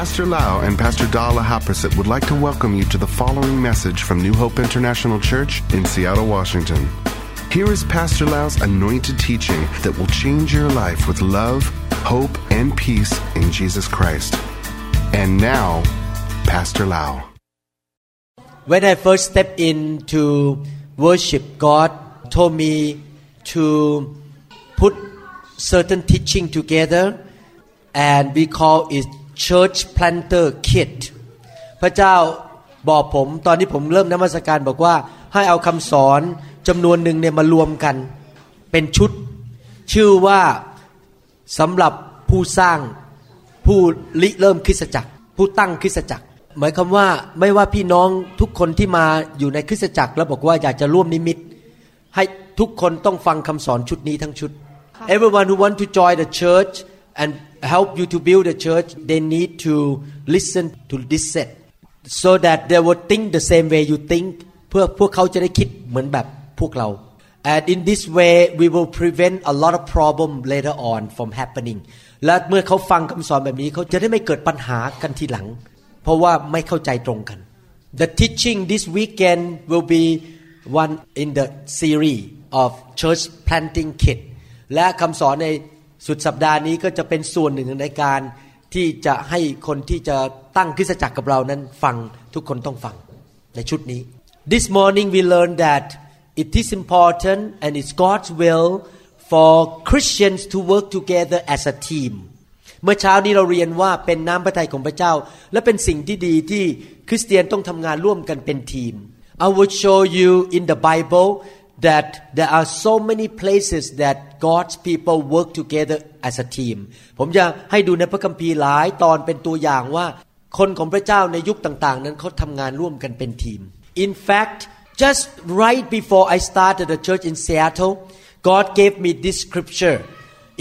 Pastor Lau and Pastor Dala Haprasit would like to welcome you to the following message from New Hope International Church in Seattle, Washington. Here is Pastor Lau's anointed teaching that will change your life with love, hope, and peace in Jesus Christ. And now, Pastor Lau. When I first stepped into worship, God told me to put certain teaching together and we call it church planter kit พระเจ้าบอกผมตอนที่ผมเริ่มนมัสการบอกว่าให้เอาคำสอนจำนวนหนึ่งเนี่ยมารวมกันเป็นชุด ชื่อว่าสำหรับผู้สร้างผู้ริเริ่มคริสตจักร ผู้ตั้งคริสตจักร หมายความว่าไม่ว่าพี่น้องทุกคนที่มาอยู่ในคริสตจักร แล้วบอกว่าอยากจะร่วมนิมิต ให้ทุกคนต้องฟังคำสอนชุดนี้ทั้งชุด everyone who want to join the church and help you to build the church they need to listen to this set so that they will think the same way you think เพื่อพวกเขาจะได้คิดเหมือนแบบพวกเรา and in this way we will prevent a lot of problem later on from happening และเมื่อเขาฟังคำสอนแบบนี้เขาจะได้ไม่เกิดปัญหากันทีหลัง เพราะว่าไม่เข้าใจตรงกัน The teaching this weekend will be one in the series of church planting kit และคำสอนใน สุดสัปดาห์นี้ก็จะเป็นส่วนหนึ่งในการที่จะให้คนที่จะตั้งคริสตจักรกับเรานั้นฟังทุกคนต้องฟังในชุดนี้ This morning we learned that it is important and it's God's will for Christians to work together as a team เมื่อเช้านี้เราเรียนว่าเป็นน้ำพระทัยของพระเจ้า และเป็นสิ่งที่ดีที่คริสเตียนต้องทำงานร่วมกันเป็นทีม I will show you in the Bible that there are so many places that God's people work together as a team ผมจะให้ดูในพระคัมภีร์หลายตอนเป็นตัวอย่างว่า คนของพระเจ้าในยุคต่างๆ นั้นเขาทำงานร่วมกันเป็นทีม In fact just right before I started the church in Seattle God gave me this scripture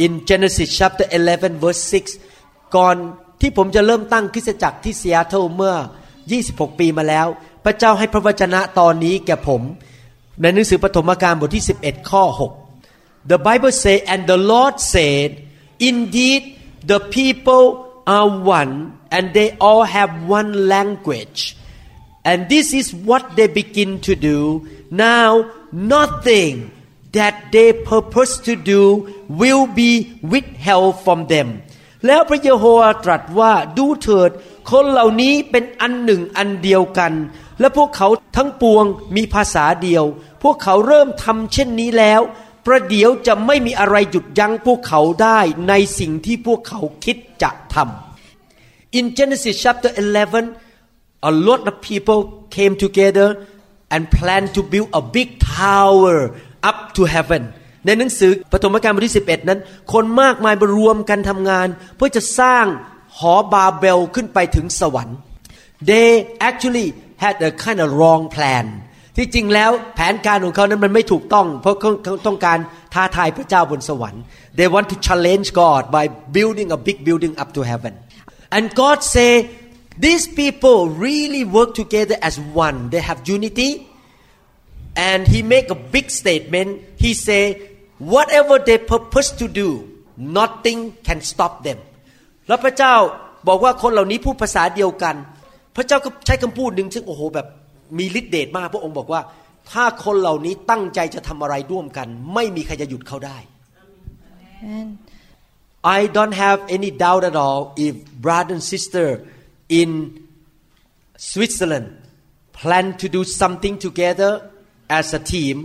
in Genesis chapter 11 verse 6 ก่อนที่ผมจะเริ่มตั้งคริสตจักรที่ซีแอตเทิลเมื่อ 26 ปีมาแล้ว พระเจ้าให้พระวจนะตอนนี้แก่ผม ในหนังสือปฐมกาลบทที่ 11 ข้อ 6 The Bible say and the Lord said indeed the people are one and they all have one language and this is what they begin to do now nothing that they purpose to do will be withheld from them แล้วพระเยโฮวาตรัสว่าดูเถิด คนเหล่านี้เป็นอันหนึ่งอันเดียวกัน และพวกเขาทั้งปวงมีภาษาเดียว พวกเขาเริ่มทำเช่นนี้แล้ว ประเดี๋ยวจะไม่มีอะไรหยุดยั้งพวกเขาได้ในสิ่งที่พวกเขาคิดจะทำ In Genesis chapter 11 a lot of people came together and planned to build a big tower up to heaven ในหนังสือปฐมกาลบทที่11 นั้น คนมากมายมารวมกันทำงาน เพื่อจะสร้างหอบาเบลขึ้นไปถึงสวรรค์ they actually had a kind of wrong plan ที่จริงแล้วแผนการของเขานั้นมันไม่ถูกต้อง เพราะเขาต้องการท้าทายพระเจ้าบนสวรรค์ they want to challenge God by building a big building up to heaven and God say these people really work together as one they have unity and he make a big statement he say whatever they purpose to do nothing can stop them แล้วพระเจ้าบอกว่าคนเหล่านี้พูดภาษาเดียวกัน พระเจ้าก็ใช้คำพูดหนึ่งซึ่งโอ้โหแบบมีฤทธิ์เดชมาก พระองค์บอกว่า ถ้าคนเหล่านี้ตั้งใจจะทำอะไรร่วมกัน ไม่มีใครจะหยุดเขาได้ I don't have any doubt at all if brother and sister in Switzerland plan to do something together as a team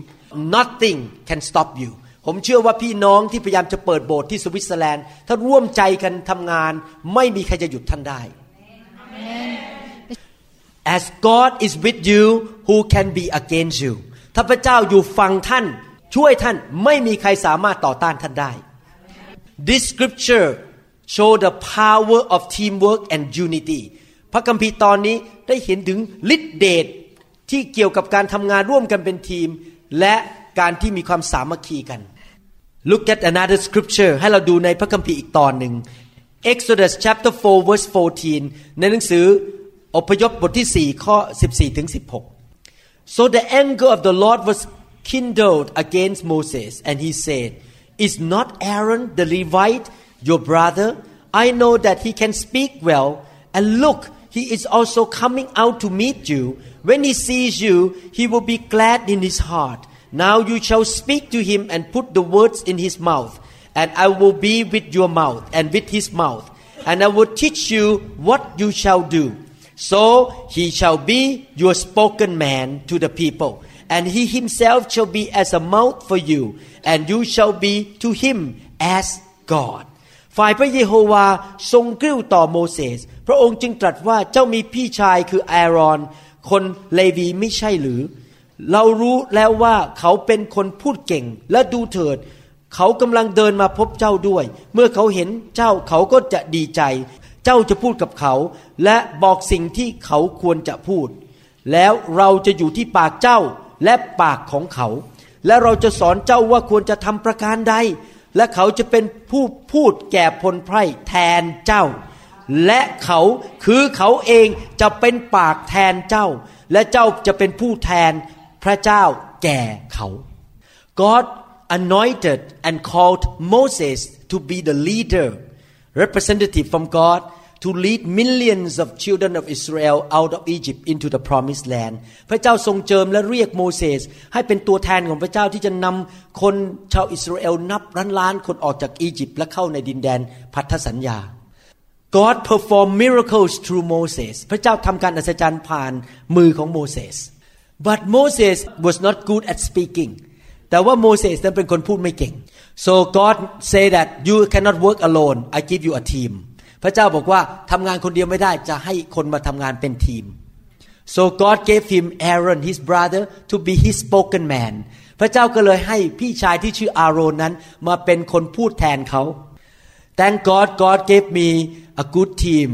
nothing can stop you ผมเชื่อว่าพี่น้องที่พยายามจะเปิดโบสถ์ที่สวิตเซอร์แลนด์ ถ้าร่วมใจกันทำงาน ไม่มีใครจะหยุดท่านได้ As God is with you who can be against you ถ้าพระเจ้าอยู่ฝั่งท่าน ช่วยท่านไม่มีใครสามารถต่อต้านท่านได้ This scripture show the power of teamwork and unity พระคัมภีร์ตอนนี้ได้เห็นถึงฤทธิเดชที่เกี่ยวกับการทำงานร่วมกันเป็นทีม และการที่มีความสามัคคีกัน Look at another scripture ให้เราดูในพระคัมภีร์อีกตอนหนึ่ง Exodus chapter 4 verse 14 ในหนังสือ อพยพบทที่ 4 ข้อ 14ถึง16 So the anger of the Lord was kindled against Moses and he said Is not Aaron the Levite your brother I know that he can speak well and look he is also coming out to meet you when he sees you he will be glad in his heart now you shall speak to him and put the words in his mouth and I will be with your mouth and with his mouth and I will teach you what you shall do So he shall be your spoken man to the people and he himself shall be as a mouth for you and you shall be to him as God ฝ่ายพระเยโฮวาทรงกริ้วต่อโมเสส พระองค์จึงตรัสว่าเจ้ามีพี่ชายคือแอรอน คนเลวีไม่ใช่หรือ เรารู้แล้วว่าเขาเป็นคนพูดเก่งและดูเถิด เขากำลังเดินมาพบเจ้าด้วย เมื่อเขาเห็นเจ้าเขาก็จะดีใจ เจ้าจะพูดกับเขา และบอกสิ่งที่เขาควรจะพูด แล้วเราจะอยู่ที่ปากเจ้าและปากของเขา และเราจะสอนเจ้าว่าควรจะทำประการใด และเขาจะเป็นผู้พูดแก่พลไพร่แทนเจ้า และเขาคือเขาเองจะเป็นปากแทนเจ้า และเจ้าจะเป็นผู้แทนพระเจ้าแก่เขา God anointed and called Moses to be the leader representative from God to lead millions of children of Israel out of Egypt into the promised land พระเจ้าทรงเจิมและเรียกโมเสสให้เป็นตัวแทนของพระเจ้าที่จะนำคนชาวอิสราเอลนับล้านล้านคนออกจากอียิปต์และเข้าในดินแดนพันธสัญญา God performed miracles through Moses พระเจ้าทำการอัศจรรย์ผ่านมือของโมเสส but Moses was not good at speaking แต่ว่าโมเสสนั้นเป็นคนพูดไม่เก่ง so God say that you cannot work alone I give you a team พระเจ้าบอกว่าทำงานคนเดียวไม่ได้จะให้คนมาทำงานเป็นทีม so God gave him Aaron his brother to be his spoken man พระเจ้าก็เลยให้พี่ชายที่ชื่ออาโรนนั้นมาเป็นคนพูดแทนเขา Thank God God gave me a good team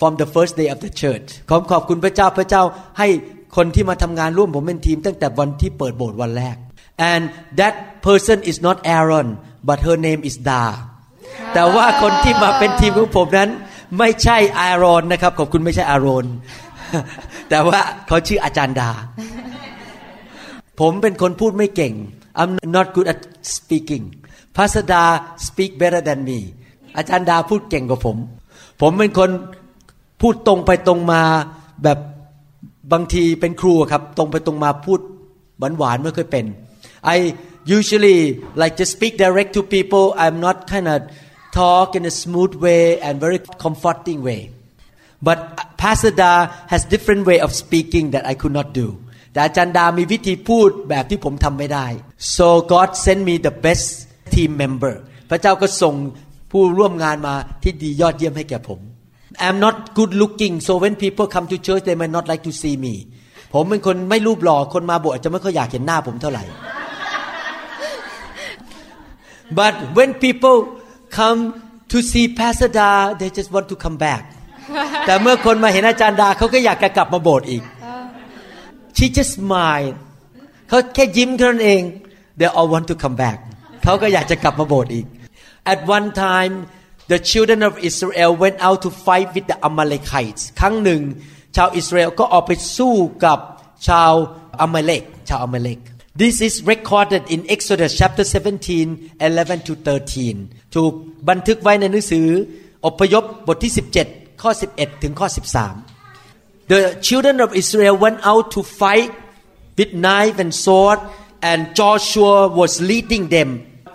from the first day of the church ขอขอบคุณพระเจ้าพระเจ้าให้คนที่มาทำงานร่วมผมเป็นทีม ตั้งแต่วันที่เปิดโบสถ์วันแรก and that person is not Aaron but her name is Da แต่ว่าคนที่มาเป็นทีมของผมนั้น ไม่ใช่อารอนนะครับ ขอบคุณไม่ใช่อารอนแต่ว่าเขาชื่ออาจารย์ดา ผมเป็นคนพูดไม่เก่ง I'm not good at speaking พาสดา speak better than me อาจารย์ดาพูดเก่งกว่าผม ผมเป็นคนพูดตรงไปตรงมาแบบบางทีเป็นครูครับ ตรงไปตรงมาพูดหวานหวานไม่เคยเป็น I usually like to speak direct to people I'm not kind of talk in a smooth way and very comforting way but Pastor Da has different way of speaking that I could not do แต่อาจารย์ดามีวิธีพูดแบบที่ผมทำไม่ได้ so God sent me the best team member พระเจ้าก็ส่งผู้ร่วมงานมาที่ดียอดเยี่ยมให้แก่ผม I'm not good looking so when people come to church they might not like to see me ผมเป็นคนไม่รูปหล่อคนมาโบสถ์จะไม่ค่อยอยากเห็นหน้าผมเท่าไหร่ but when people come to see Pastor Da they just want to come back แต่เมื่อคนมาเห็นอาจารย์ดาเขาก็อยากจะกลับมาโบสถ์อีก she just smile เขาแค่ยิ้มเท่านั้นเอง they all want to come back เขาก็อยากจะกลับมาโบสถ์อีก at one time the children of Israel went out to fight with the Amalekites ครั้งหนึ่ง ชาวอิสราเอลก็ออกไปสู้กับชาวอามเลกชาวอามเลก This is recorded in Exodus chapter 17 11 to 13 ถูกบันทึกไว้ในหนังสือ อพยพบทที่ 17 ข้อ 11 ถึงข้อ 13 The children of Israel went out to fight with knife and sword and Joshua was leading them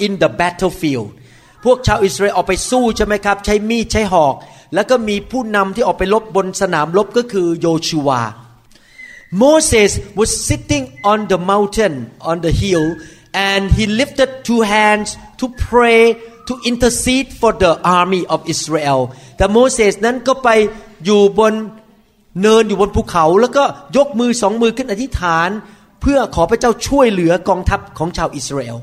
in the battlefield พวกชาวอิสราเอลออกไปสู้ใช่ไหมครับ ใช้มีดใช้หอก แล้วก็มีผู้นำที่ออกไปรบบนสนามรบก็คือโยชูวา Moses was sitting on the mountain on the hill and he lifted two hands to pray to intercede for the army of Israel แต่โมเสสนั้นก็ไปอยู่บนเนินอยู่บนภูเขา แล้วก็ยกมือสองมือขึ้นอธิษฐาน เพื่อขอพระเจ้าช่วยเหลือกองทัพของชาวอิสราเอล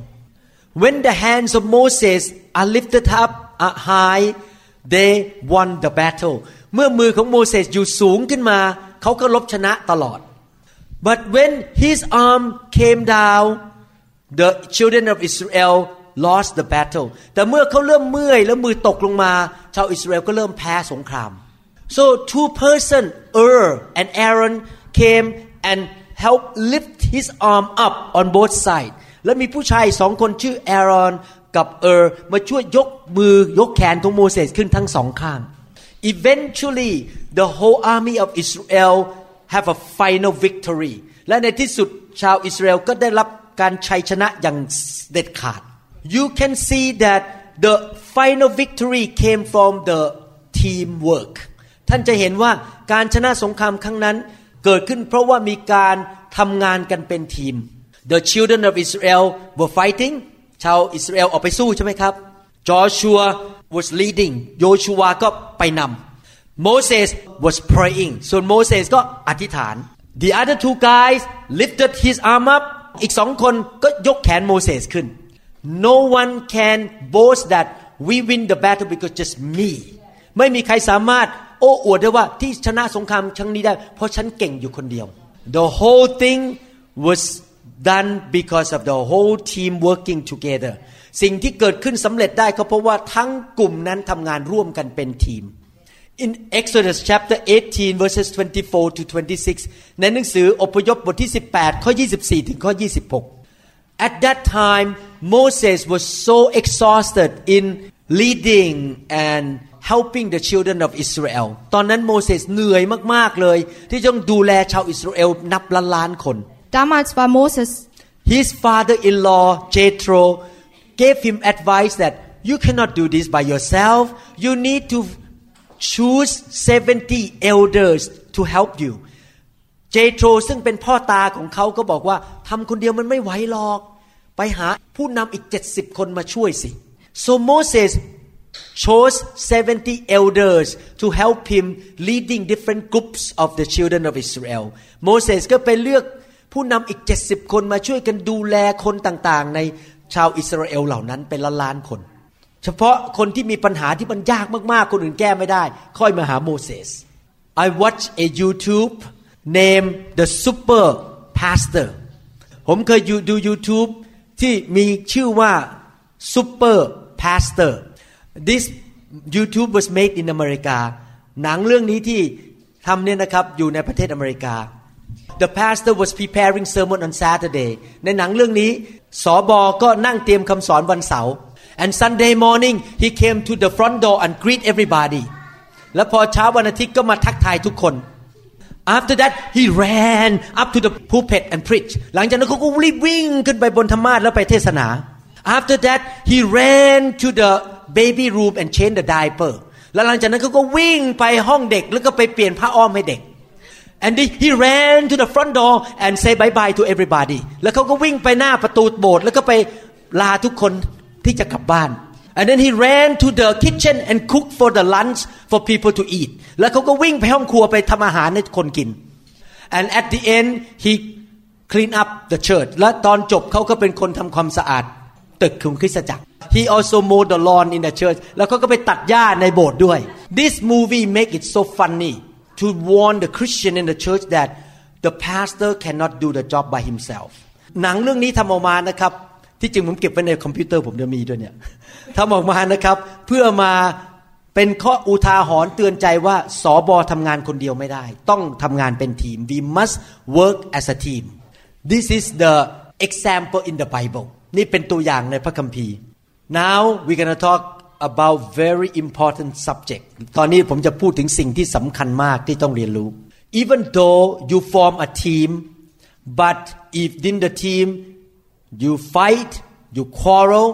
When the hands of Moses are lifted up high they won the battle เมื่อมือของโมเสสอยู่สูงขึ้นมา เขาก็ลบชนะตลอด but when his arm came down the children of Israel lost the battle แต่เมื่อเขาเริ่มเมื่อยแล้วมือตกลงมา ชาวอิสราเอลก็เริ่มแพ้สงคราม so two person Ur and Aaron came and helped lift his arm up on both sides แล้วมีผู้ชายสองคนชื่อแอรอนกับเออร์มาช่วยยกมือยกแขนของโมเสสขึ้นทั้งสองข้าง eventually the whole army of Israel have a final victory และในที่สุดชาวอิสราเอลก็ได้รับการชัยชนะอย่างเด็ดขาด you can see that the final victory came from the teamwork ท่านจะเห็นว่าการชนะสงครามครั้งนั้น เกิดขึ้นเพราะว่ามีการทำงานกันเป็นทีม the children of Israel were fighting ชาวอิสราเอลออกไปสู้ใช่ไหมครับ Joshua was leading โยชูวาก็ไปนำ Moses was praying ส่วนโมเสสก็อธิษฐาน the other two guys lifted his arm up อีกสองคนก็ยกแขนโมเสสขึ้น no one can boast that we win the battle because just me ไม่มีใครสามารถโอ้อวดได้ว่าที่ชนะสงครามครั้งนี้ได้ เพราะฉันเก่งอยู่คนเดียว the whole thing was done because of the whole team working together สิ่งที่เกิดขึ้นสำเร็จได้ก็เพราะว่าทั้งกลุ่มนั้นทำงานร่วมกันเป็นทีม In Exodus chapter 18 verses 24 to 26 ในหนังสืออพยพบทที่ 18 ข้อ 24 ถึงข้อ 26 At that time Moses was so exhausted in leading and helping the children of Israel ตอนนั้นโมเสสเหนื่อยมากๆเลย ที่ต้องดูแลชาวอิสราเอลนับล้านล้านคน Damals war Moses His father-in-law Jethro gave him advice that you cannot do this by yourself. You need to choose 70 elders to help you. Jethro ซึ่งเป็นพ่อตาของเขาก็บอกว่าทำคนเดียวมันไม่ไหวหรอก ไปหาผู้นำอีก 70 คนมาช่วยสิ so Moses chose 70 elders to help him leading different groups of the children of Israel Moses ก็ไปเลือกผู้นำอีก 70 คนมาช่วยกันดูแลคนต่างๆ ในชาวอิสราเอลเหล่านั้นเป็นล้านล้านคน เฉพาะคนที่มีปัญหาที่มันยากมากๆ คนอื่นแก้ไม่ได้ ค่อยมาหาโมเสส I watch a YouTube name the Super Pastor ผมเคยดู YouTube ที่มีชื่อว่า Super Pastor this YouTube was made in America หนังเรื่องนี้ที่ทำเนี่ยนะครับอยู่ในประเทศอเมริกา The pastor was preparing sermon on Saturday ในหนังเรื่องนี้สอบอก็นั่งเตรียมคำสอนวันเสาร์ and Sunday morning he came to the front door and greet everybody แล้วพอเช้าวันอาทิตย์ก็มาทักทายทุกคน after that he ran up to the pulpit and preach หลังจากนั้นเขาก็รีบวิ่งขึ้นไปบนธรรมาสแล้วไปเทศนา after that he ran to the baby room and change the diaper แล้วหลังจากนั้นเขาก็วิ่งไปห้องเด็กแล้วก็ไปเปลี่ยนผ้าอ้อมให้เด็ก and he ran to the front door and say bye bye to everybody แล้วเขาก็วิ่งไปหน้าประตูโบสถ์แล้วก็ไปลาทุกคน ที่จะกลับบ้าน and then he ran to the kitchen and cook for the lunch for people to eat แล้วเขาก็วิ่งไปห้องครัวไปทำอาหารให้คนกิน and at the end he clean up the church และตอนจบเขาก็เป็นคนทำความสะอาดตึกของคริสตจักร he also mowed the lawn in the church แล้วเขาก็ไปตัดหญ้าในโบสถ์ด้วย this movie make it so funny to warn the Christian in the church that the pastor cannot do the job by himself หนังเรื่องนี้ทำออกมานะครับ ที่จริงผมเก็บไว้ในคอมพิวเตอร์ผมจะมีด้วยเนี่ยทำออกมานะครับ เพื่อมาเป็นข้ออุทาหรณ์เตือนใจว่าสอบอทำงานคนเดียวไม่ได้ ต้องทำงานเป็นทีม we must work as a team this is the example in the Bible นี่เป็นตัวอย่างในพระคัมภีร์ now we're gonna talk about very important subject ตอนนี้ผมจะพูดถึงสิ่งที่สำคัญมากที่ต้องเรียนรู้ even though you form a team but if in the team you fight you quarrel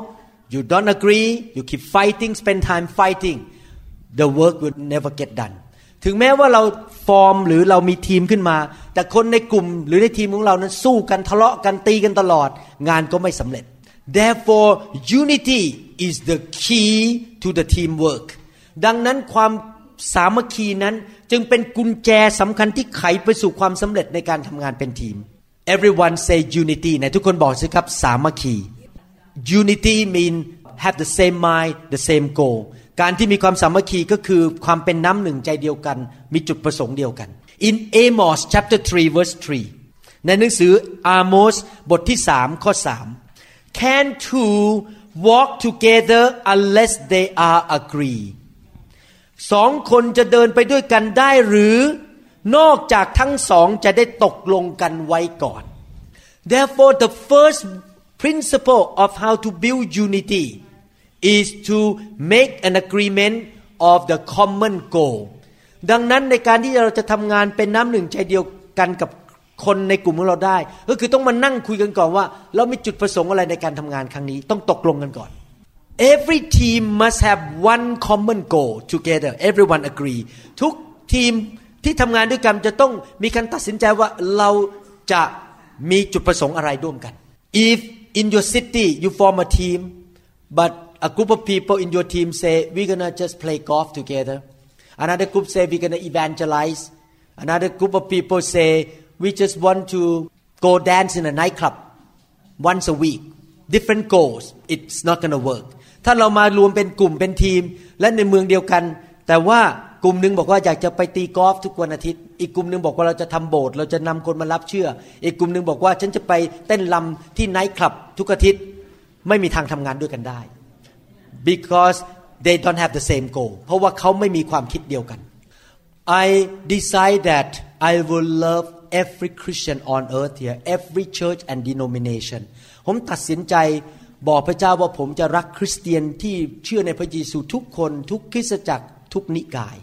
you don't agree you keep fighting spend time fighting the work will never get done ถึงแม้ว่าเราฟอร์มหรือเรามีทีมขึ้นมา แต่คนในกลุ่มหรือในทีมของเรานั้นสู้กันทะเลาะกันตีกันตลอด งานก็ไม่สำเร็จ therefore unity is the key to the teamwork ดังนั้นความสามัคคีนั้นจึงเป็นกุญแจสำคัญที่ไขไปสู่ความสำเร็จในการทำงานเป็นทีม everyone say unity ไหนทุกคนบอกสิครับสามัคคี unity mean have the same mind the same goal การที่มีความสามัคคีก็คือความเป็นน้ำหนึ่งใจเดียวกัน มีจุดประสงค์เดียวกัน in Amos chapter 3 verse 3 ในหนังสืออาโมสบทที่ 3 ข้อ 3 can two walk together unless they are agree สองคนจะเดินไปด้วยกันได้หรือ นอกจากทั้งสองจะได้ตกลงกันไว้ก่อน therefore the first principle of how to build unity is to make an agreement of the common goal ดังนั้นในการที่เราจะทำงานเป็นน้ำหนึ่งใจเดียวกันกับคนในกลุ่มของเราได้ ก็คือต้องมานั่งคุยกันก่อนว่า เรามีจุดประสงค์อะไรในการทำงานครั้งนี้ ต้องตกลงกันก่อน every team must have one common goal together everyone agree ทุกทีม ที่ทำงานด้วยกันจะต้องมีการตัดสินใจว่าเราจะมีจุดประสงค์อะไรร่วมกัน if in your city you form a team but a group of people in your team say we're gonna just play golf together another group say we're gonna evangelize another group of people say we just want to go dance in a nightclub once a week different goals it's not gonna work ถ้าเรามารวมเป็นกลุ่มเป็นทีม และในเมืองเดียวกัน แต่ว่า กลุ่มหนึ่งบอกว่าอยากจะไปตีกอล์ฟทุกวันอาทิตย์ อีกกลุ่มหนึ่งบอกว่าเราจะทำโบสถ์เราจะนำคนมารับเชื่อ อีกกลุ่มหนึ่งบอกว่าฉันจะไปเต้นลำที่ไนท์คลับทุกอาทิตย์ไม่มีทางทำงานด้วยกันได้ because they don't have the same goal เพราะว่าเขาไม่มีความคิดเดียวกัน I decide that I will love every Christian on earth here every church and denomination ผมตัดสินใจบอกพระเจ้าว่าผมจะรักคริสเตียนที่เชื่อในพระเยซูทุกคนทุกคริสตจักรทุกนิกาย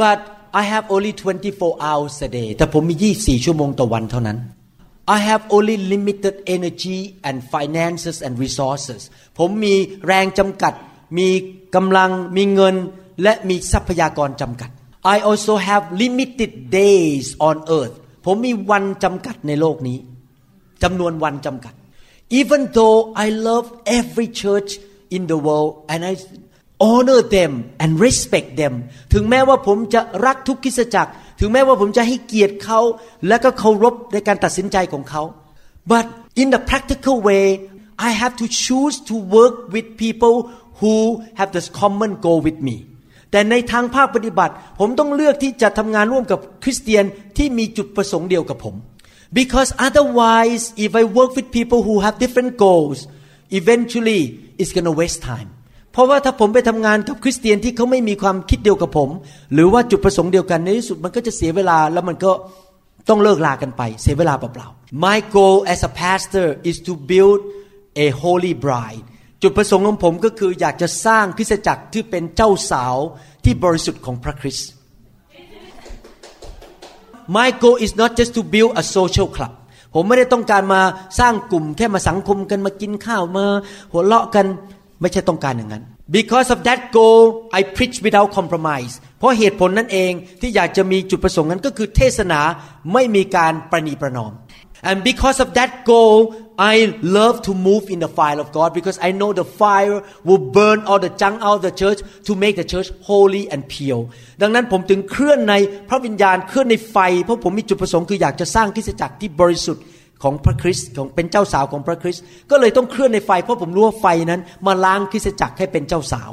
but I have only 24 hours a day แต่ผมมี 24 ชั่วโมงต่อวันเท่านั้น I have only limited energy and finances and resources ผมมีแรงจำกัด มีกำลัง มีเงิน และมีทรัพยากรจำกัด I also have limited days on earth ผมมีวันจำกัดในโลกนี้จำนวนวันจำกัด even though I love every church in the world and I honor them and respect them ถึงแม้ว่าผมจะรักทุกคิสจักร ถึงแม้ว่าผมจะให้เกียรติเขา และก็เคารพในการตัดสินใจของเขา but in the practical way I have to choose to work with people who have this common goal with me แต่ในทางภาคปฏิบัติ ผมต้องเลือกที่จะทำงานร่วมกับคริสเตียนที่มีจุดประสงค์เดียวกับผม because otherwise if I work with people who have different goals eventually it's gonna waste time เพราะว่าถ้าผมไปทำงานกับคริสเตียนที่เขาไม่มีความคิดเดียวกับผม หรือว่าจุดประสงค์เดียวกันในที่สุดมันก็จะเสียเวลาแล้วมันก็ต้องเลิกลากันไป เสียเวลาเปล่าๆ My goal as a pastor is to build a holy bride จุดประสงค์ของผมก็คืออยากจะสร้างคริสตจักรที่เป็นเจ้าสาวที่บริสุทธิ์ของพระคริสต์ My goal is not just to build a social club ผมไม่ได้ต้องการมาสร้างกลุ่มแค่มาสังคมกันมากินข้าวมาหัวเราะกัน ไม่ใช่ต้องการอย่างนั้น because of that goal I preach without compromise เพราะเหตุผลนั่นเองที่อยากจะมีจุดประสงค์นั้นก็คือเทศนาไม่มีการประนีประนอม and because of that goal I love to move in the fire of God because I know the fire will burn all the junk out of the church to make the church holy and pure ดังนั้นผมถึงเคลื่อนในพระวิญญาณเคลื่อนในไฟ เพราะผมมีจุดประสงค์คืออยากจะสร้างคริสตจักรที่บริสุทธิ์ ของพระคริสต์ของเป็นเจ้าสาวของพระคริสต์ก็เลยต้องเคลื่อนในไฟ เพราะผมรู้ว่าไฟนั้น มาล้างคริสตจักรให้เป็นเจ้าสาว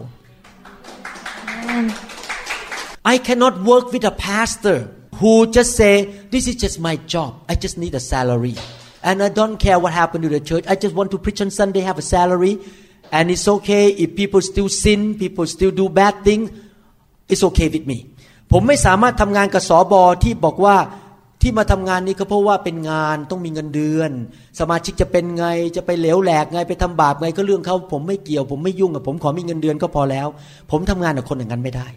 I cannot work with a pastor who just say this is just my job I just need a salary and I don't care what happened to the church I just want to preach on Sunday have a salary and it's okay if people still sin people still do bad things it's okay with me ผมไม่สามารถทำงานกับสอบอที่บอกว่า ที่มาทำงานนี้ก็เพราะว่าเป็นงานต้องมีเงินเดือน สมาชิกจะเป็นไงจะไปเหลวแหลกไงไปทำบาปไงก็เรื่องเขาผมไม่เกี่ยว ผมไม่ยุ่งกับผมขอมีเงินเดือนก็พอแล้ว ผมทำงานกับคนอย่างนั้นไม่ได้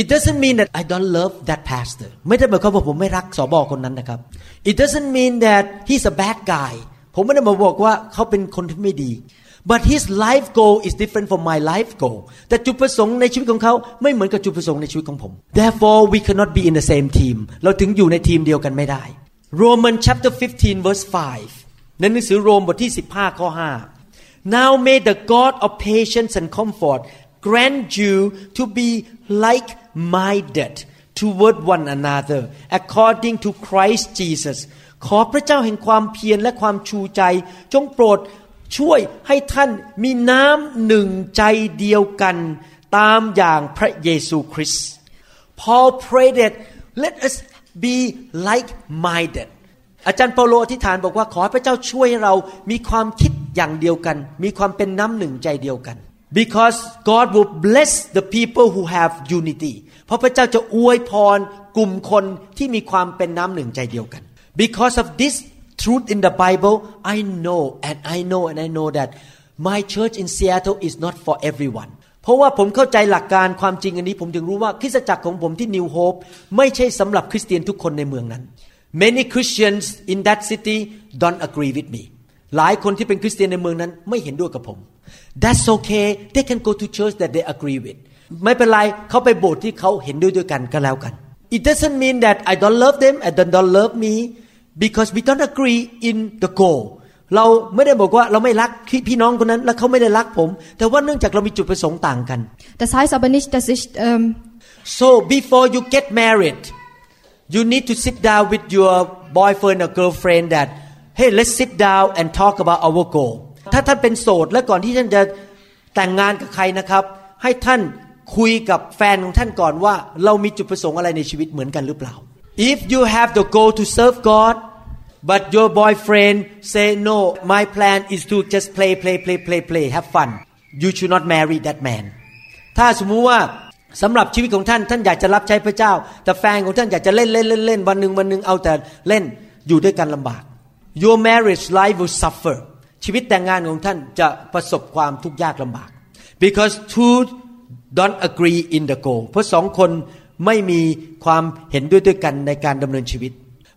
It doesn't mean that I don't love that pastor ไม่ได้หมายความว่าผมไม่รักสอบอคนนั้นนะครับ It doesn't mean that he's a bad guy ผมไม่ได้มาบอกว่าเขาเป็นคนที่ไม่ดี but his life goal is different from my life goal แต่จุดประสงค์ในชีวิตของเขาไม่เหมือนกับจุดประสงค์ในชีวิตของผม therefore we cannot be in the same team เราถึงอยู่ในทีมเดียวกันไม่ได้ Roman chapter 15 verse 5ในหนังสือโรมบทที่ 15 ข้อ 5 Now may the God of patience and comfort grant you to be like-minded toward one another according to Christ Jesus ขอพระเจ้าแห่งความเพียรและความชูใจ จงโปรด ช่วยให้ท่านมีน้ำหนึ่งใจเดียวกันตามอย่างพระเยซูคริสต์ Paul prayed that let us be like-minded อาจารย์เปาโลอธิษฐานบอกว่าขอให้พระเจ้าช่วยให้เรามีความคิดอย่างเดียวกัน มีความเป็นน้ำหนึ่งใจเดียวกัน because God will bless the people who have unity เพราะพระเจ้าจะอวยพรกลุ่มคนที่มีความเป็นน้ำหนึ่งใจเดียวกัน because of this truth in the Bible I know and I know and I know that my church in Seattle is not for everyone เพราะว่าผมเข้าใจหลักการความจริงอันนี้ ผมถึงรู้ว่าคริสตจักรของผมที่ New Hope ไม่ใช่สำหรับคริสเตียนทุกคนในเมืองนั้น many Christians in that city don't agree with me หลายคนที่เป็นคริสเตียนในเมืองนั้นไม่เห็นด้วยกับผม that's okay they can go to church that they agree with ไม่เป็นไรเขาไปโบสถ์ที่เขาเห็นด้วยด้วยกันก็แล้วกัน it doesn't mean that I don't love them and they don't love me Because we don't agree in the goal เราไม่ได้บอกว่าเราไม่รักพี่น้องคนนั้นแล้วเขาไม่ได้รักผม แต่ว่าเนื่องจากเรามีจุดประสงค์ต่างกัน Das heißt aber nicht, dass ich ähm, so before you get married you need to sit down with your boyfriend or girlfriend that hey let's sit down and talk about our goal ถ้าท่านเป็นโสดและก่อนที่ท่านจะแต่งงานกับใครนะครับ ให้ท่านคุยกับแฟนของท่านก่อนว่า เรามีจุดประสงค์อะไรในชีวิตเหมือนกันหรือเปล่า if you have the goal to serve God but your boyfriend say no my plan is to just play play play play play have fun you should not marry that man ถ้าสมมุติว่าสำหรับชีวิตของท่านท่านอยากจะรับใช้พระเจ้า แต่แฟนของท่านอยากจะเล่นเล่นเล่นเล่นวันหนึ่งวันหนึ่งเอาแต่เล่นอยู่ด้วยกันลำบาก your marriage life will suffer ชีวิตแต่งงานของท่านจะประสบความทุกข์ยากลำบาก because two don't agree in the goal เพราะสองคนไม่มีความเห็นด้วยด้วยกันในการดำเนินชีวิต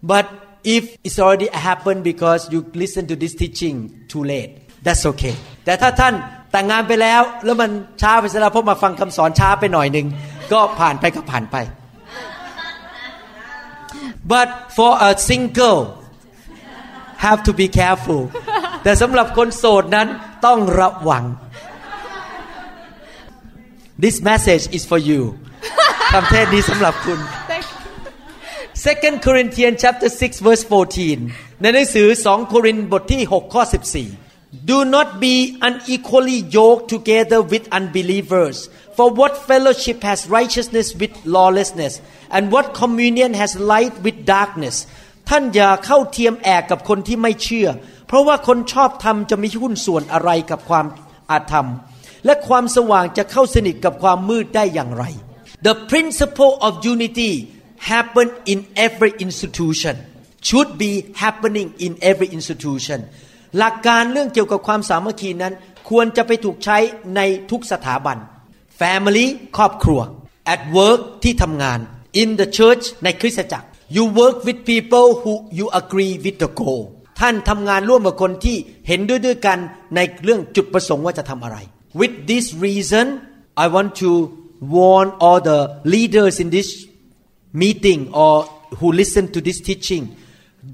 but if it's already happened because you listen to this teaching too late that's okay แต่ถ้าท่านแต่งงานไปแล้วแล้วมันช้าไปซะแล้วเพราะมาฟังคำสอนช้าไปหน่อยหนึ่งก็ผ่านไปก็ผ่านไป but for a single have to be careful แต่สำหรับคนโสดนั้นต้องระวัง This message is for you คำเทศนี้สำหรับคุณ Second Corinthians chapter 6 verse 14 ในหนังสือ2โครินธ์บทที่6ข้อ14 Do not be unequally yoked together with unbelievers for what fellowship has righteousness with lawlessness and what communion has light with darkness ท่านอย่าเข้าเทียมแอกกับคนที่ไม่เชื่อ เพราะว่าคนชอบธรรมจะมีหุ้นส่วนอะไรกับความอาธรรม และความสว่างจะเข้าสนิทกับความมืดได้อย่างไร The principle of unity happen in every institution should be happening in every institution หลักการเรื่องเกี่ยวกับความสามัคคีนั้น ควรจะไปถูกใช้ในทุกสถาบัน Family ครอบครัว at work ที่ทำงาน in the church ในคริสตจักร you work with people who you agree with the goal ท่านทำงานร่วมกับคนที่เห็นด้วยด้วยกันในเรื่องจุดประสงค์ว่าจะทำอะไร with this reason I want to warn all the leaders in this meeting or who listen to this teaching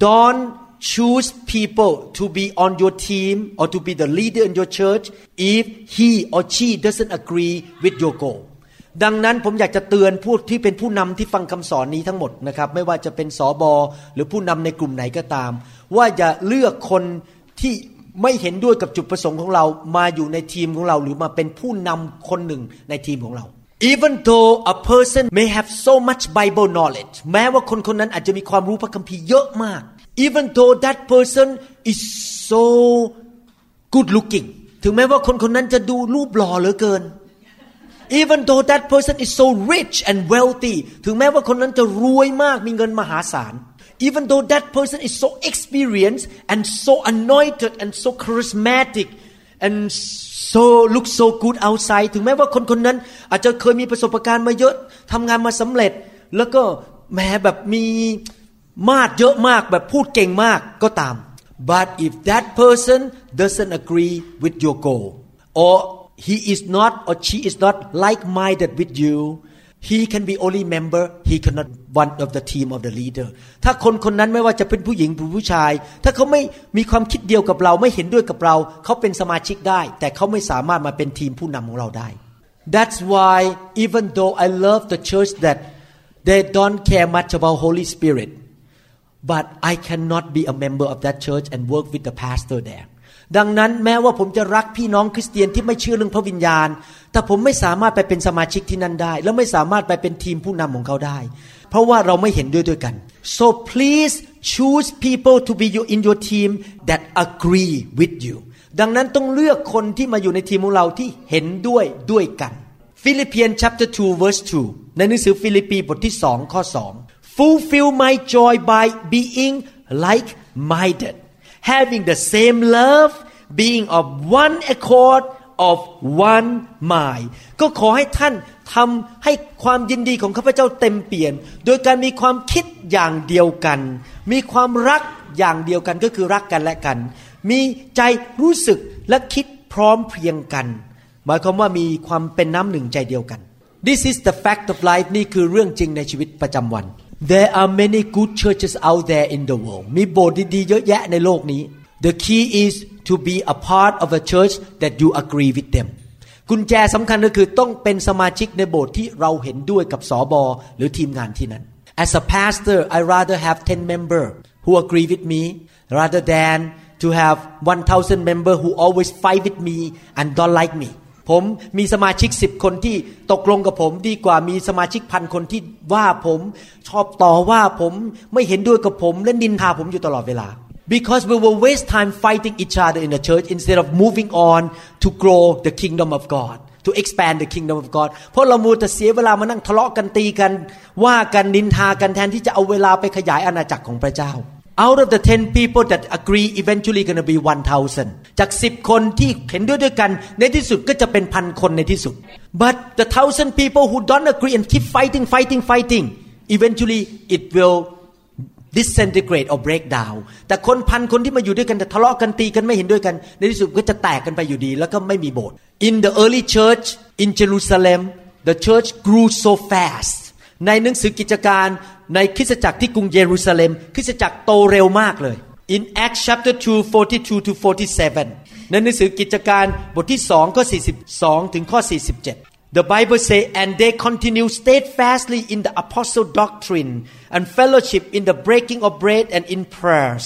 don't choose people to be on your team or to be the leader in your church if he or she doesn't agree with your goal ดังนั้นผมอยากจะเตือนผู้ที่เป็นผู้นำที่ฟังคำสอนนี้ทั้งหมดนะครับไม่ว่าจะเป็นสอบอหรือผู้นำในกลุ่มไหนก็ตาม ว่าอย่าเลือกคนที่ไม่เห็นด้วยกับจุดประสงค์ของเรามาอยู่ในทีมของเรา หรือมาเป็นผู้นำคนหนึ่งในทีมของเรา even though a person may have so much Bible knowledge แม้ว่าคนคนนั้นอาจจะมีความรู้พระคัมภีร์เยอะมาก even though that person is so good looking ถึงแม้ว่าคนคนนั้นจะดูรูปหล่อเหลือเกิน even though that person is so rich and wealthy ถึงแม้ว่าคนนั้นจะรวยมากมีเงินมหาศาล even though that person is so experienced and so anointed and so charismatic and so look so good outside ถึงแม้ว่าคนคนนั้น อาจจะเคยมีประสบการณ์มาเยอะทำงานมาสำเร็จ แล้วก็แม้แบบมีมาดเยอะมากแบบพูดเก่งมากก็ตาม but if that person doesn't agree with your goal or he is not or she is not like-minded with you he can be only member he cannot one of the team of the leader ถ้าคนคนนั้นไม่ว่าจะเป็นผู้หญิงหรือผู้ชาย ถ้าเขาไม่มีความคิดเดียวกับเราไม่เห็นด้วยกับเรา เขาเป็นสมาชิกได้ แต่เขาไม่สามารถมาเป็นทีมผู้นำของเราได้ That's why even though I love the church that they don't care much about Holy Spirit but I cannot be a member of that church and work with the pastor there ดังนั้นแม้ว่าผมจะรักพี่น้องคริสเตียนที่ไม่เชื่อเรื่องพระวิญญาณ แต่ผมไม่สามารถไปเป็นสมาชิกที่นั่นได้ และไม่สามารถไปเป็นทีมผู้นำของเขาได้ เพราะว่าเราไม่เห็นด้วยด้วยกัน so please choose people to be in your team that agree with you ดังนั้นต้องเลือกคนที่มาอยู่ในทีมของเราที่เห็นด้วยด้วยกัน Philippians chapter 2 verse 2 ในหนังสือฟิลิปปีบทที่2ข้อ 2 fulfill my joy by being like minded having the same love being of one accord of one mind ก็ขอให้ท่านทำให้ความยินดีของข้าพเจ้าเต็มเปลี่ยน โดยการมีความคิดอย่างเดียวกัน มีความรักอย่างเดียวกันก็คือรักกันและกัน มีใจรู้สึกและคิดพร้อมเพรียงกัน หมายความว่ามีความเป็นน้ำหนึ่งใจเดียวกัน This is the fact of life นี่คือเรื่องจริงในชีวิตประจำวัน There are many good churches out there in the world มีโบสถ์ดีๆเยอะแยะในโลกนี้ The key is to be a part of a church that you agree with them กุญแจสำคัญก็คือต้องเป็นสมาชิกในโบสถ์ที่เราเห็นด้วยกับสอบอหรือทีมงานที่นั้น As a pastor I rather have 10 member who agree with me rather than to have 1,000 member who always fight with me and don't like me ผมมีสมาชิกสิบคนที่ตกลงกับผมดีกว่ามีสมาชิกพันคนที่ว่าผมชอบต่อว่าผมไม่เห็นด้วยกับผมและนินทาผมอยู่ตลอดเวลา because we will waste time fighting each other in the church instead of moving on to grow the kingdom of God to expand the kingdom of God เพราะเรามูแต่เสียเวลามานั่งทะเลาะกันตีกัน ว่ากันนินทากันแทนที่จะเอาเวลาไปขยายอาณาจักรของพระเจ้า out of the 10 people that agree eventually gonna be 1,000 จาก 10 คนที่เห็นด้วยด้วยกัน ในที่สุดก็จะเป็นพันคนในที่สุด but the thousand people who don't agree and keep fighting fighting fighting eventually it will disintegrate or break down แต่คนพันคนที่มาอยู่ด้วยกันแต่ทะเลาะกันตีกันไม่เห็นด้วยกัน ในที่สุดก็จะแตกกันไปอยู่ดี แล้วก็ไม่มีโบสถ์ in the early church in Jerusalem the church grew so fast ในหนังสือกิจการในคริสตจักรที่กรุงเยรูซาเล็ม คริสตจักรโตเร็วมากเลย in Acts chapter 2 42 to 47ในหนังสือกิจการบทที่2ข้อ42 ถึงข้อ 47 The Bible say and they continue steadfastly in the apostle doctrine and fellowship in the breaking of bread and in prayers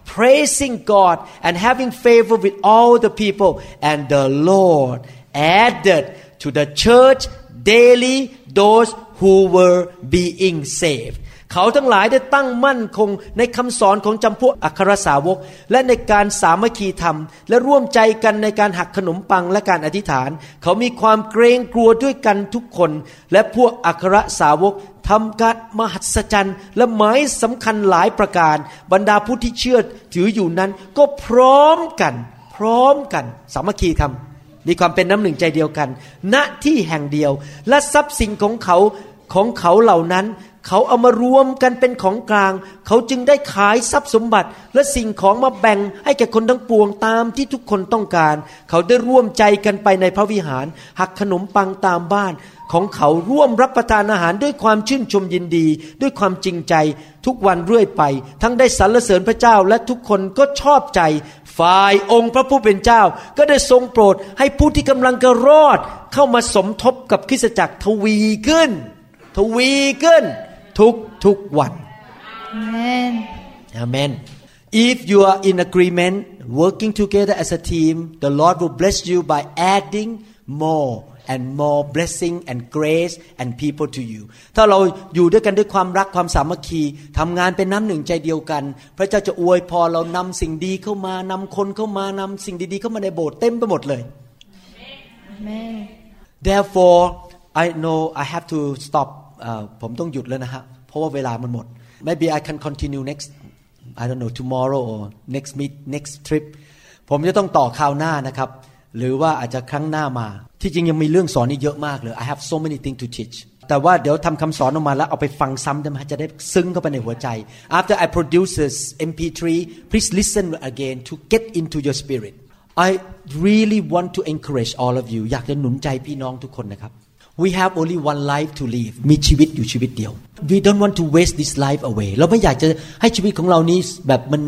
praising God and having favor with all the people. And the Lord added to the church daily those who were being saved. เขาทั้งหลายได้ตั้งมั่นคงในคำสอนของจำพวกอัครสาวก และในการสามัคคีธรรม และร่วมใจกันในการหักขนมปังและการอธิษฐาน เขามีความเกรงกลัวด้วยกันทุกคน และพวกอัครสาวกทำการมหัศจรรย์และหมายสำคัญหลายประการ บรรดาผู้ที่เชื่อถืออยู่นั้น ก็พร้อมกัน พร้อมกัน สามัคคีธรรมมีความเป็นน้ำหนึ่งใจเดียวกัน ณที่แห่งเดียว และทรัพย์สินของเขาของเขาเหล่านั้น เขาเอามารวมกันเป็นของกลาง เขาจึงได้ขายทรัพย์สมบัติ และสิ่งของมาแบ่งให้แก่คนทั้งปวงตามที่ทุกคนต้องการ เขาได้ร่วมใจกันไปในพระวิหาร หักขนมปังตามบ้าน ของเขาร่วมรับประทานอาหารด้วยความชื่นชมยินดี ด้วยความจริงใจ ทุกวันเรื่อยไป ทั้งได้สรรเสริญพระเจ้าและทุกคนก็ชอบใจ ฝ่ายองค์พระผู้เป็นเจ้า ก็ได้ทรงโปรดให้ผู้ที่กำลังจะรอด เข้ามาสมทบกับคริสตจักรทวีขึ้น ทวีขึ้น ทุกทุกวัน Amen. Amen. If you are in agreement, working together as a team, the Lord will bless you by adding more and more blessing and grace and people to you ถ้าเราอยู่ด้วยกันด้วยความรักความสามัคคีทำงานเป็นน้ำหนึ่งใจเดียวกัน พระเจ้าจะอวยพอเรานำสิ่งดีเข้ามานำคนเข้ามานำสิ่งดีๆเข้ามาในโบสถ์เต็มไปหมดเลย Amen. Therefore I know I have to stop ผมต้องหยุดแล้วนะฮะเพราะว่าเวลามันหมด maybe I can continue next I don't know tomorrow or next meet next trip ผมจะต้องต่อคราวหน้านะครับ หรือว่าอาจจะครั้งหน้ามา ที่จริงยังมีเรื่องสอนนี่เยอะมากเลย I have so many things to teach แต่ว่าเดี๋ยวทำคำสอนออกมาแล้วเอาไปฟังซ้ำได้ไหมจะได้ซึ้งเข้าไปในหัวใจ after I produce this MP3 please listen again to get into your spirit I really want to encourage all of you อยากจะหนุนใจพี่น้องทุกคนนะครับ we have only one life to live มีชีวิตอยู่ชีวิตเดียว we don't want to waste this life away เราไม่อยากจะให้ชีวิตของเรานี้แบบมัน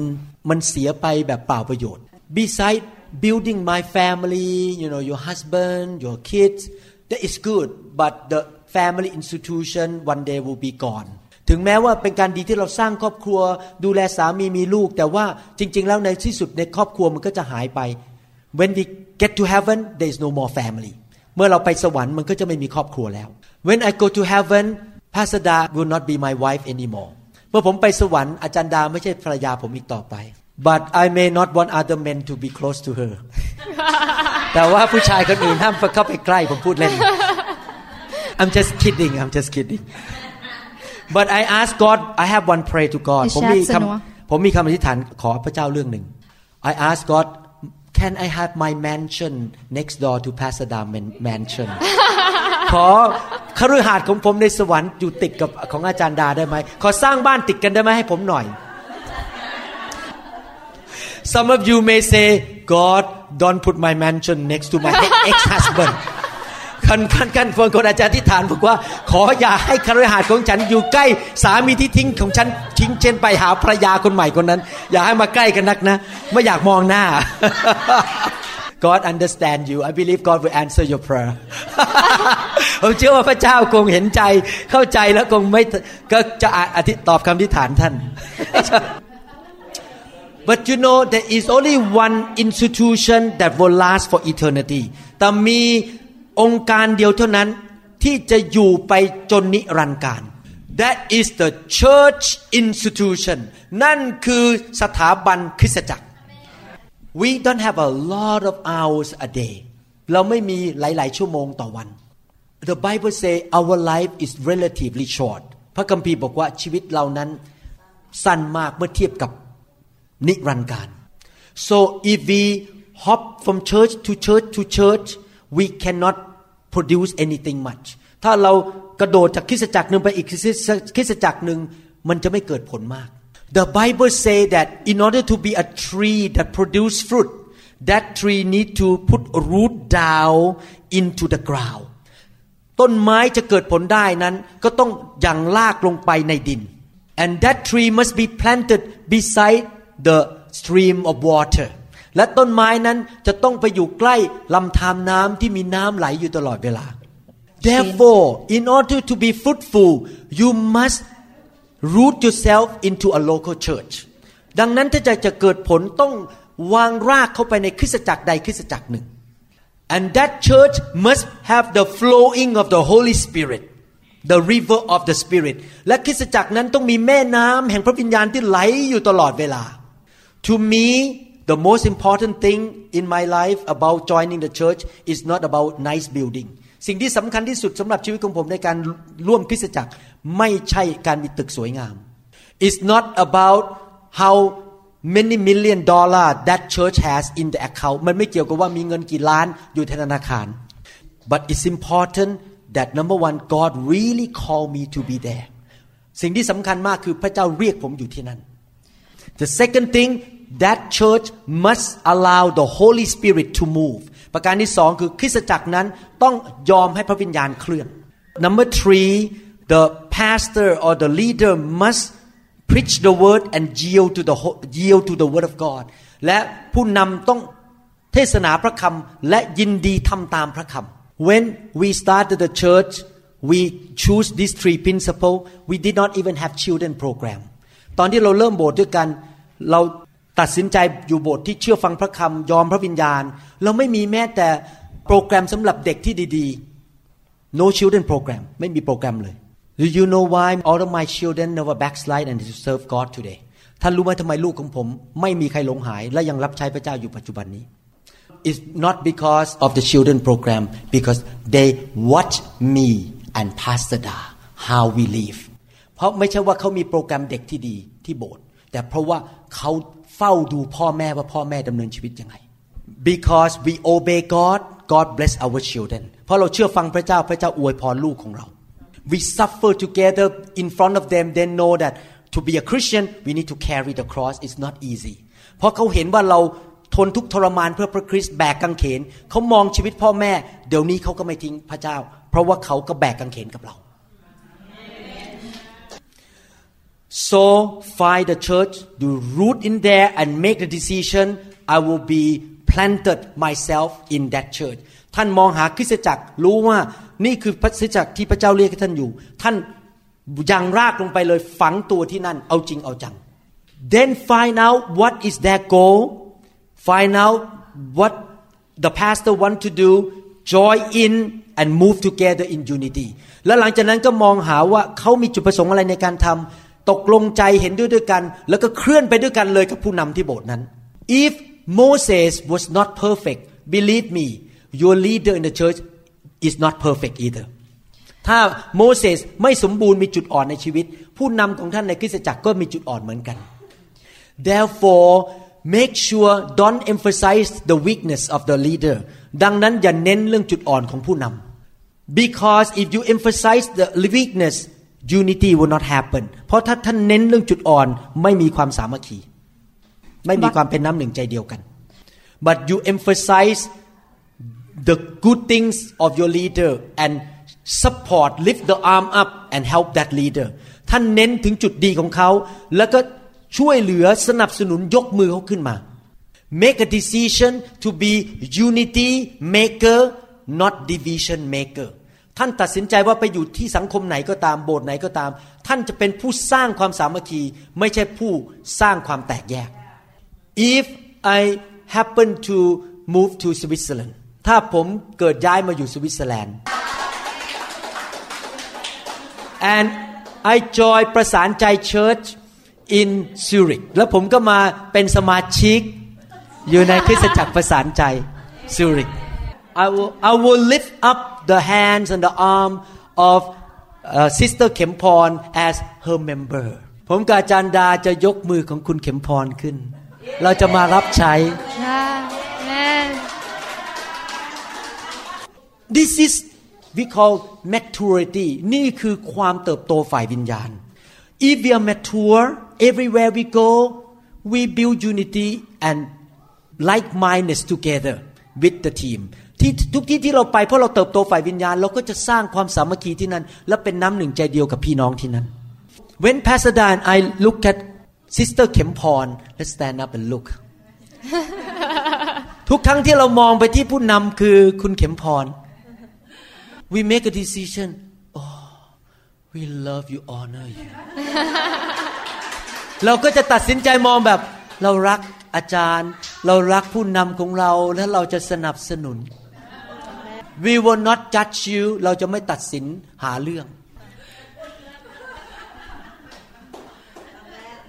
มันเสียไปแบบเปล่าประโยชน์ beside building my family you know your husband your kids that is good but the family institution one day will be gone ถึงแม้ว่าเป็นการดีที่เราสร้างครอบครัว ดูแลสามีมีลูก แต่ว่าจริง ๆ แล้วในที่สุดในครอบครัวมันก็จะหายไป when we get to heaven there is no more family เมื่อเราไปสวรรค์มันก็จะไม่มีครอบครัวแล้ว when I go to heaven Pastor Da will not be my wife anymore เมื่อผมไปสวรรค์อาจารย์ดาไม่ใช่ภรรยาผมอีกต่อไป but I may not want other men to be close to her แต่ว่าผู้ชายคนอื่นห้ามเข้าไปใกล้ผมพูดเล่น I'm just kidding I'm just kidding but I ask God I have one pray to God ผมมีคำผมมีคำอธิษฐานขอพระเจ้าเรื่องหนึ่ง I ask God can I have my mansion next door to Pasada mansion ขอคฤหาสน์ของผมในสวรรค์อยู่ติดกับของอาจารย์ดาได้ไหม ขอสร้างบ้านติดกันได้ไหมให้ผมหน่อย Some of you may say God don't put my mansion next to my ex-husband คันคันคันคนคนอาจารย์ที่ฐานบอกว่า ขออย่าให้คฤหาสของฉันอยู่ใกล้สามีที่ทิ้งของฉันทิ้งเช่นไปหาภรรยาคนใหม่คนนั้น อย่าให้มาใกล้กันนักนะ ไม่อยากมองหน้า God understand you I believe God will answer your prayer ผมเชื่อว่าพระเจ้าคงเห็นใจเข้าใจแล้วคงไม่ก็จะอธิตอบคำที่ฐานท่าน But you know there is only one institution that will last for eternity แต่มี องค์การเดียวเท่านั้นที่จะอยู่ไปจนนิรันดร์การ That is the church institution นั่นคือสถาบันคริสตจักร We don't have a lot of hours a day เราไม่มีหลาย ๆ ชั่วโมงต่อวัน The Bible say our life is relatively short พระคัมภีร์บอกว่าชีวิตเรานั้นสั้นมากเมื่อเทียบกับนิรันดร์การ so if we hop from church to church to church we cannot produce anything much ถ้าเรากระโดดจากคริสตจักรหนึ่งไปอีกคริสตจักรหนึ่งมันจะไม่เกิดผลมาก The Bible say that in order to be a tree that produce fruit that tree need to put root down into the ground ต้นไม้จะเกิดผลได้นั้นก็ต้องยังลากลงไปในดิน and that tree must be planted beside the stream of water และต้นไม้นั้นจะต้องไปอยู่ใกล้ลำธารน้ำที่มีน้ำไหลอยู่ตลอดเวลา Therefore in order to be fruitful you must root yourself into a local church ดังนั้นถ้าจะจะเกิดผลต้องวางรากเข้าไปในคริสตจักรใดคริสตจักรหนึ่ง and that church must have the flowing of the Holy Spirit the river of the Spirit และคริสตจักรนั้นต้องมีแม่น้ำแห่งพระวิญญาณที่ไหลอยู่ตลอดเวลา to me the most important thing in my life about joining the church is not about nice building สิ่งที่สำคัญที่สุดสำหรับชีวิตของผมในการร่วมคริสตจักรไม่ใช่การมีตึกสวยงาม It's not about how many million dollar that church has in the account มันไม่เกี่ยวกับว่ามีเงินกี่ล้านอยู่ธนาคาร but it's important that number one God really called me to be there สิ่งที่สำคัญมากคือพระเจ้าเรียกผมอยู่ที่นั่น the second thing that church must allow the Holy Spirit to move ประการที่สองคือคริสตจักรนั้นต้องยอมให้พระวิญญาณเคลื่อน number three the pastor or the leader must preach the word and yield to the yield to the word of God และผู้นำต้องเทศนาพระคำและยินดีทำตามพระคำ when we started the church we choose these three principles we did not even have children program ตอนที่เราเริ่มโบสถ์ด้วยกันเรา ตัดสินใจอยู่โบสถ์ที่เชื่อฟังพระคำยอมพระวิญญาณ เราไม่มีแม้แต่โปรแกรมสำหรับเด็กที่ดีๆ no children program ไม่มีโปรแกรมเลย Do you know why all of my children never backslide and serve God today ท่านรู้ไหมทำไมลูกของผม ไม่มีใครหลงหาย และยังรับใช้พระเจ้าอยู่ปัจจุบันนี้ It's not because of the children program because they watch me and Pastor Da how we live เพราะไม่ใช่ว่าเขามีโปรแกรมเด็กที่ดีที่โบสถ์แต่เพราะว่าเขา เฝ้าดูพ่อแม่ว่าพ่อแม่ดำเนินชีวิตยังไง because we obey God God bless our children เพราะเราเชื่อฟังพระเจ้าพระเจ้าอวยพรลูกของเรา we suffer together in front of them they know that to be a Christian we need to carry the cross it's not easy เพราะเขาเห็นว่าเราทนทุกทรมานเพื่อพระคริสต์แบกกางเขนเขามองชีวิตพ่อแม่ เดี๋ยวนี้เขาก็ไม่ทิ้งพระเจ้า เพราะว่าเขาก็แบกกางเขนกับเรา so find the church do root in there and make the decision I will be planted myself in that church ท่านมองหาคริสตจักรรู้ว่านี่คือพระคริสตจักรที่พระเจ้าเรียกให้ท่านอยู่ ท่านยังรากลงไปเลยฝังตัวที่นั่นเอาจริงเอาจัง then find out what is their goal find out what the pastor want to do join in and move together in unity แล้วหลังจากนั้นก็มองหาว่าเขามีจุดประสงค์อะไรในการทำ ตกลงใจเห็นด้วยด้วยกัน แล้วก็เคลื่อนไปด้วยกันเลยกับผู้นำที่โบสถ์นั้น if Moses was not perfect believe me your leader in the church is not perfect either ถ้าโมเสสไม่สมบูรณ์มีจุดอ่อนในชีวิต ผู้นำของท่านในคริสตจักรก็มีจุดอ่อนเหมือนกัน therefore make sure don't emphasize the weakness of the leader ดังนั้นอย่าเน้นเรื่องจุดอ่อนของผู้นำ because if you emphasize the weakness unity will not happen เพราะถ้าท่านเน้นเรื่องจุดอ่อนไม่มีความสามัคคี ไม่มีความเป็นน้ำหนึ่งใจเดียวกัน but you emphasize the good things of your leader and support lift the arm up and help that leader ท่านเน้นถึงจุดดีของเขา แล้วก็ช่วยเหลือสนับสนุนยกมือเขาขึ้นมา make a decision to be unity maker not division maker ท่านตัดสินใจว่าไปอยู่ที่สังคมไหนก็ตามโบสถ์ไหนก็ตาม ท่านจะเป็นผู้สร้างความสามัคคี ไม่ใช่ผู้สร้างความแตกแยก if I happen to move to Switzerland ถ้าผมเกิดย้ายมาอยู่สวิตเซอร์แลนด์ and I join ประสานใจ Church in Zurich แล้วผมก็มาเป็นสมาชิกอยู่ในคริสตจักรประสานใจ Zurich I will I will lift up the hands and the arm of uh, Sister เข็มพร as her member ผมกับอาจารย์ดาจะยกมือของคุณเข็มพรขึ้น เราจะมารับใช้ Amen. This is we call maturity นี่คือความเติบโตฝ่ายวิญญาณ If we are mature everywhere we go we build unity and like-mindedness together with the team ที่ทุกที่ที่เราไปเพราะเราเติบโตฝ่ายวิญญาณ เราก็จะสร้างความสามัคคีที่นั่น และเป็นน้ำหนึ่งใจเดียวกับพี่น้องที่นั่น When Pastor Dan I look at Sister เข็มพร let's stand up and look ทุกครั้งที่เรามองไปที่ผู้นำคือคุณเข็มพร we make a decision oh we love you honor you เราก็จะตัดสินใจมองแบบเรารักอาจารย์ เรารักผู้นำของเราและเราจะสนับสนุน we will not judge you เราจะไม่ตัดสินหาเรื่อง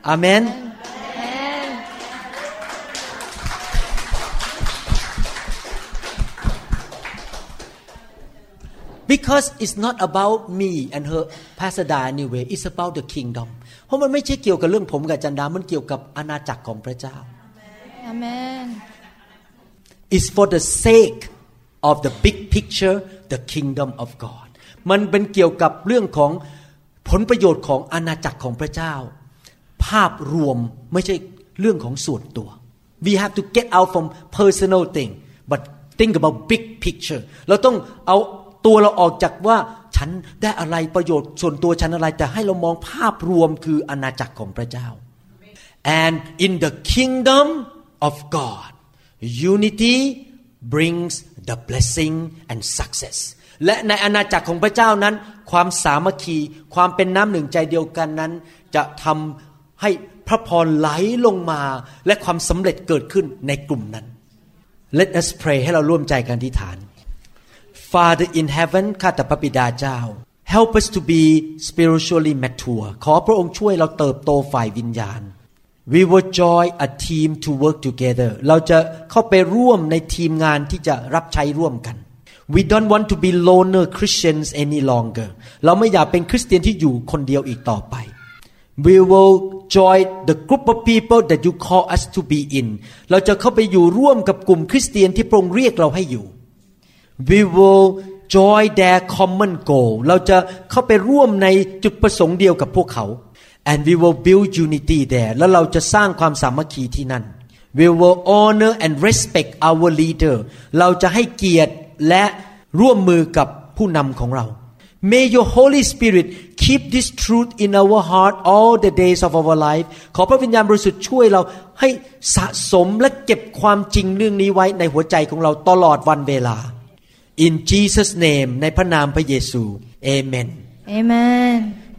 อาเมน Amen. because it's not about me and her Pastor Da anyway it's about the kingdom เพราะมันไม่ใช่เกี่ยวกับเรื่องผมกับจันดา มันเกี่ยวกับอาณาจักรของพระเจ้า Amen. is for the sake of the big picture the kingdom of God มันเป็นเกี่ยวกับเรื่องของผลประโยชน์ของอาณาจักรของพระเจ้า ภาพรวมไม่ใช่เรื่องของส่วนตัว we have to get out from personal thing but think about big picture เราต้องเอาตัวเราออกจากว่าฉันได้อะไรประโยชน์ส่วนตัวฉันอะไร แต่ให้เรามองภาพรวมคืออาณาจักรของพระเจ้า and in the kingdom of God unity brings the blessing and success และในอาณาจักรของพระเจ้านั้น ความสามัคคี ความเป็นน้ำหนึ่งใจเดียวกันนั้น จะทำให้พระพรไหลลงมาและความสำเร็จเกิดขึ้นในกลุ่มนั้น Let us pray ให้เราร่วมใจกันที่ฐาน Father in heaven ข้าแต่พระบิดาเจ้า Help us to be spiritually mature ขอพระองค์ช่วยเราเติบโตฝ่ายวิญญาณ We will join a team to work together เราจะเข้าไปร่วมในทีมงานที่จะรับใช้ร่วมกัน We don't want to be loner Christians any longer เราไม่อยากเป็นคริสเตียนที่อยู่คนเดียวอีกต่อไป We will join the group of people that you call us to be in เราจะเข้าไปอยู่ร่วมกับกลุ่มคริสเตียนที่พระองค์เรียกเราให้อยู่ we will join their common goal เราจะเข้าไปร่วมในจุดประสงค์เดียวกับพวกเขา and we will build unity there แล้วเราจะสร้างความสามัคคีที่นั่น we will honor and respect our leader เราจะให้เกียรติและร่วมมือกับผู้นำของเรา May your Holy Spirit keep this truth in our heart all the days of our life ขอพระวิญญาณบริสุทธิ์ช่วยเราให้สะสมและเก็บความจริงเรื่องนี้ไว้ในหัวใจของเราตลอดวันเวลา In Jesus name ในพระนามพระเยซู Amen Amen.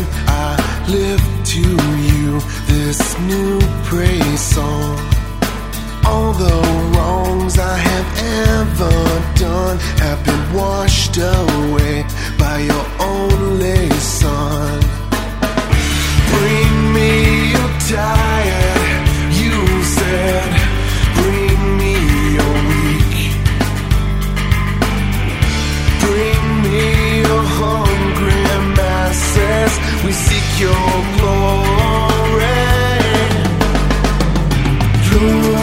I lift to you this new praise song. All the wrongs I have ever done have been washed away by your only Son. Bring me your tired, you said. We seek your glory. Lord,